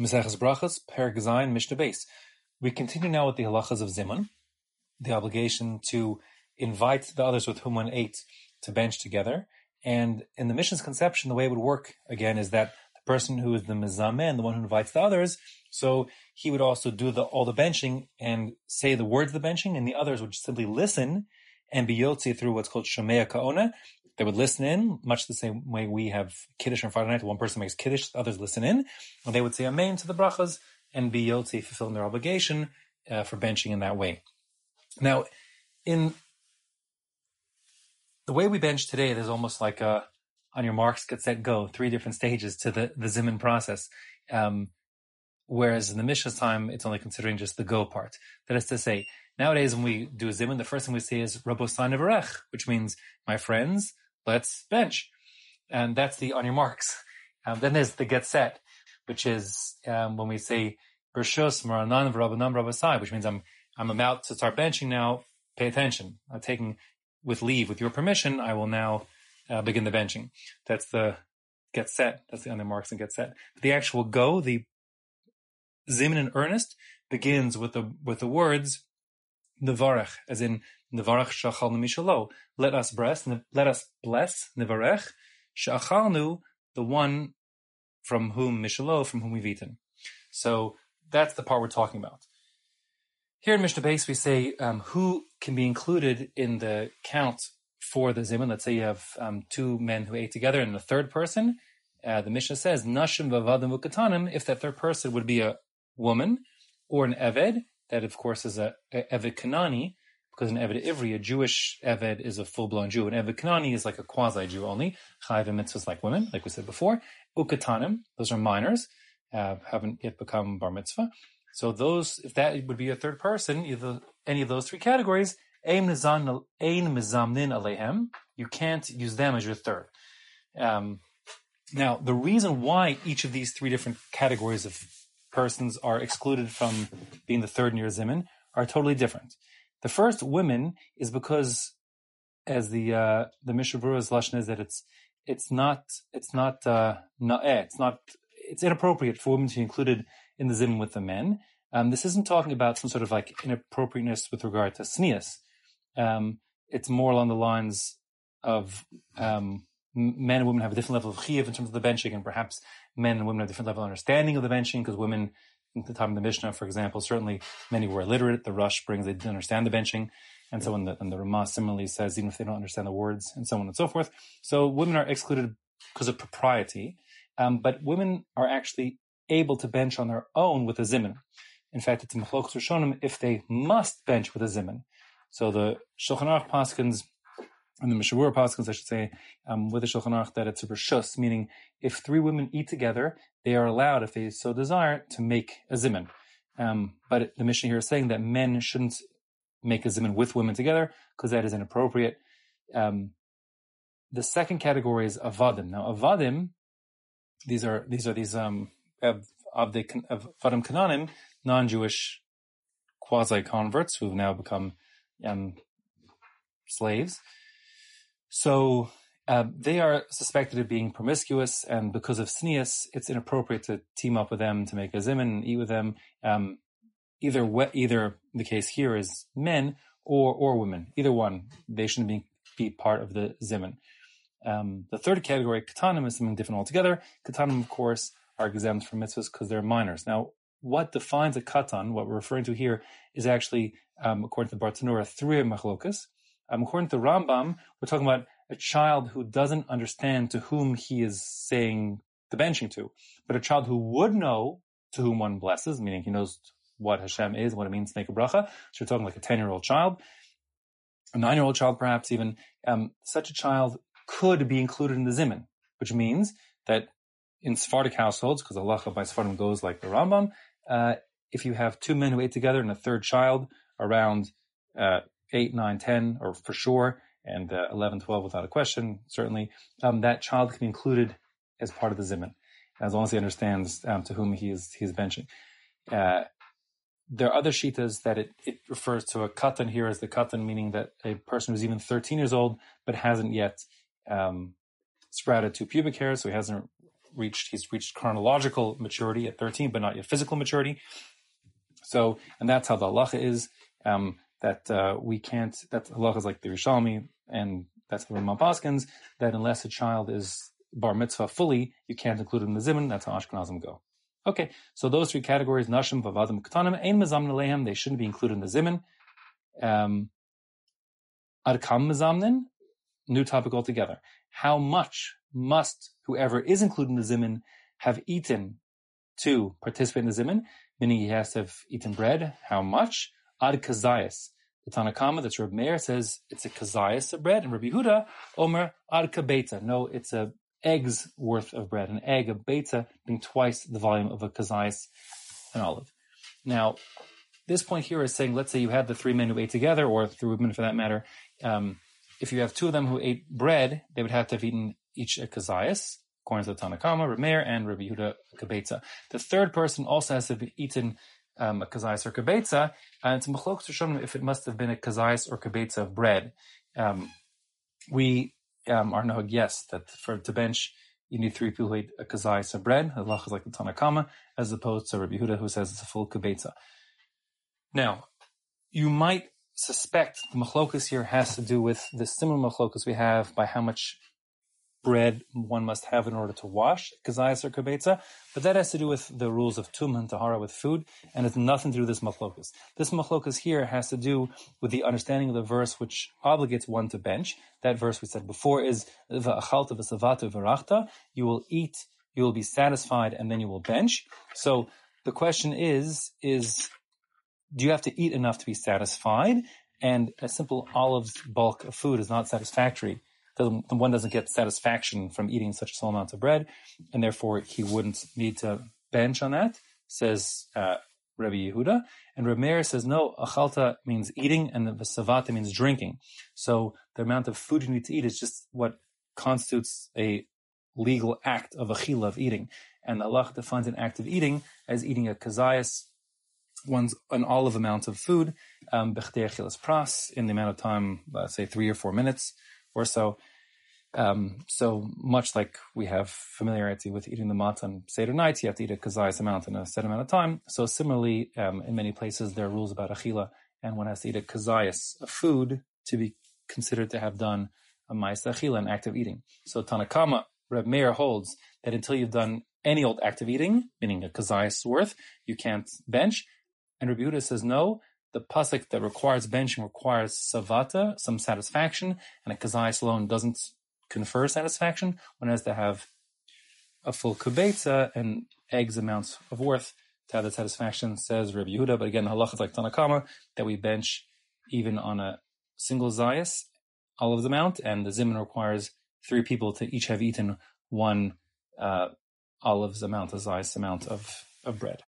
Maseches Brachas, Perek Zayin, Mishnah Beis. We continue now with the halachas of Zimun, the obligation to invite the others with whom one ate to bench together. And in the Mishnah's conception, the way it would work again is that the person who is the mizamen, the one who invites the others, so he would also do the, all the benching and say the words of the benching, and the others would simply listen and be yotzi through what's called shomea kaona, they would listen in, much the same way we have Kiddush on Friday night. One person makes Kiddush, others listen in. And they would say Amen to the brachas and be Yotzi, fulfilling their obligation uh, for benching in that way. Now, in the way we bench today, there's almost like a, on your marks, get set, go, three different stages to the, the Zimun process. Um, whereas in the Mishnah's time, it's only considering just the go part. That is to say, nowadays when we do a Zimun, the first thing we say is Rabosan Nevarech, which means, my friends, let's bench. And that's the on your marks. Um, then there's the get set, which is um, when we say Bershus Maranan Rabbanan Rabbasai, which means I'm I'm about to start benching now. Pay attention. I'm taking with leave, with your permission, I will now uh, begin the benching. That's the get set. That's the on your marks and get set. But the actual go, the zimun in earnest, begins with the with the words nevarech, as in nevarech shachal mishalo. Let us bless, let us bless nevarech shachalnu, the one from whom mishalo, from whom we've eaten. So that's the part we're talking about. Here in Mishnah Beis, we say um, who can be included in the count for the zimun. Let's say you have um, two men who ate together, and the third person, uh, the Mishnah says nashim vavadim ukatanim. If that third person would be a woman or an eved, that of course is a, a Eved Kanani, because an Eved Ivri, a Jewish Eved, is a full-blown Jew. An Eved Kanani is like a quasi-Jew only. Chayiv and mitzvahs like women, like we said before. Ukatanim, those are minors, uh, haven't yet become bar mitzvah. So those, if that would be a third person, either any of those three categories, ein mizamnin alehem, you can't use them as your third. Um, now, the reason why each of these three different categories of persons are excluded from being the third near Zimun are totally different. The first, women, is because, as the uh, the Mishnah Berurah's lashon is that it's it's not it's not uh, na'eh, it's not it's inappropriate for women to be included in the Zimun with the men. Um, this isn't talking about some sort of like inappropriateness with regard to sneas. Um, it's more along the lines of um, men and women have a different level of chiyuv in terms of the benching, and perhaps men and women have a different level of understanding of the benching, because women, at the time of the Mishnah, for example, certainly many were illiterate. The Rosh brings they didn't understand the benching, and so on. The, and the Ramah similarly says even if they don't understand the words, and so on and so forth. So women are excluded because of propriety, um, but women are actually able to bench on their own with a zimun. In fact, it's in machlokas rishonim if they must bench with a zimun. So the Shulchan Aruch paskins and the Mishnah Berurah Paskins, I should say, um, with the Shulchan Aruch, that it's a rishus, meaning if three women eat together, they are allowed, if they so desire, to make a zimun. Um, but the Mishnah here is saying that men shouldn't make a zimun with women together because that is inappropriate. Um, the second category is avadim. Now, avadim, these are these are these um the avadim kananim, non-Jewish quasi converts who've now become um, slaves. So uh, they are suspected of being promiscuous, and because of sneas, it's inappropriate to team up with them to make a zimun and eat with them. Um, either either the case here is men or or women, either one. They shouldn't be, be part of the zimun. Um, the third category, katanim, is something different altogether. Katanim, of course, are exempt from mitzvahs because they're minors. Now, what defines a katan, what we're referring to here, is actually, um, according to the Bartenura, three machlokas. Um, according to Rambam, we're talking about a child who doesn't understand to whom he is saying the benching to, but a child who would know to whom one blesses, meaning he knows what Hashem is, what it means to make a bracha. So we're talking like a 10 year old child, a nine year old child, perhaps even. Um, such a child could be included in the zimun, which means that in Sephardic households, because halacha by Sephardim goes like the Rambam, uh, if you have two men who ate together and a third child around uh, 8, 9, 10, or for sure, and uh, 11, 12 without a question, certainly, um, that child can be included as part of the zimun, as long as he understands um, to whom he is, he is benching. Uh, there are other shitas that it, it refers to a katan here as the katan, meaning that a person who's even 13 years old but hasn't yet um, sprouted two pubic hairs, so he hasn't reached he's reached chronological maturity at 13, but not yet physical maturity. So, and that's how the halacha is. Um, that uh, we can't. That halacha is like the Yerushalmi, and that's the Ramah Paskins. That unless a child is bar mitzvah fully, you can't include in the zimun. That's how Ashkenazim go. Okay, so those three categories, nashim, vavadim, katanim, ein mezamnin lehem, they shouldn't be included in the zimun. Um, adkam mezamnin, new topic altogether. How much must whoever is included in the zimun have eaten to participate in the zimun? Meaning he has to have eaten bread. How much? Ad kazayas. The Tanakama, that's Reb Meir, says it's a kazayas of bread, and Rabbi Yehuda, Omer arka kabetza. No, it's a eggs worth of bread, an egg, a beta, being twice the volume of a kazayas, an olive. Now, this point here is saying, let's say you had the three men who ate together, or three women for that matter. Um, if you have two of them who ate bread, they would have to have eaten each a kazayas, according to the Tanakama, Rameir, and Rabbi Yehuda kabetza. The third person also has to have eaten um, a kazayas or kabetza, and it's machlok to if it must have been a kazayas or kabetza of bread. Um, we um, are no yes that for to bench you need three people who eat a kazayas of bread. Halacha is like the Tanakama, as opposed to Rabbi Yehuda who says it's a full kabetza. Now, you might suspect the machlokas here has to do with the similar machlokas we have by how much bread one must have in order to wash kazayas or kabetza, but that has to do with the rules of tum and tahara with food, and it's nothing to do with this machlokas. This machlokas here has to do with the understanding of the verse which obligates one to bench. That verse we said before is v'achalta v'savata v'rachta. You will eat, you will be satisfied, and then you will bench. So the question is, is do you have to eat enough to be satisfied? And a simple olive's bulk of food is not satisfactory. The, the one doesn't get satisfaction from eating such a small amount of bread, and therefore he wouldn't need to bench on that, says uh, Rabbi Yehuda. And Rabbi says, no, achalta means eating, and the savata means drinking. So the amount of food you need to eat is just what constitutes a legal act of achila, of eating. And halacha defines an act of eating as eating a kazayas, one's an olive amount of food, um, pras, in the amount of time, let's say three or four minutes or so. Um, so much like we have familiarity with eating the mat on Seder nights, you have to eat a kazayas amount in a set amount of time. So similarly, um, in many places there are rules about achila, and one has to eat a kazayas, a food, to be considered to have done a ma'is achila, an act of eating. So Tanakama, Reb Meir holds that until you've done any old act of eating, meaning a kazayas worth, you can't bench. And Reb Yehuda says, no, the pasuk that requires benching requires savata, some satisfaction, and a kazayas alone doesn't confer satisfaction. One has to have a full kubetza and eggs amounts of worth to have the satisfaction, says Rabbi Yehuda. But again, halacha is like Tanakama, that we bench even on a single zayas, olives amount, and the zimun requires three people to each have eaten one uh, olives amount, a zayas amount of, of bread.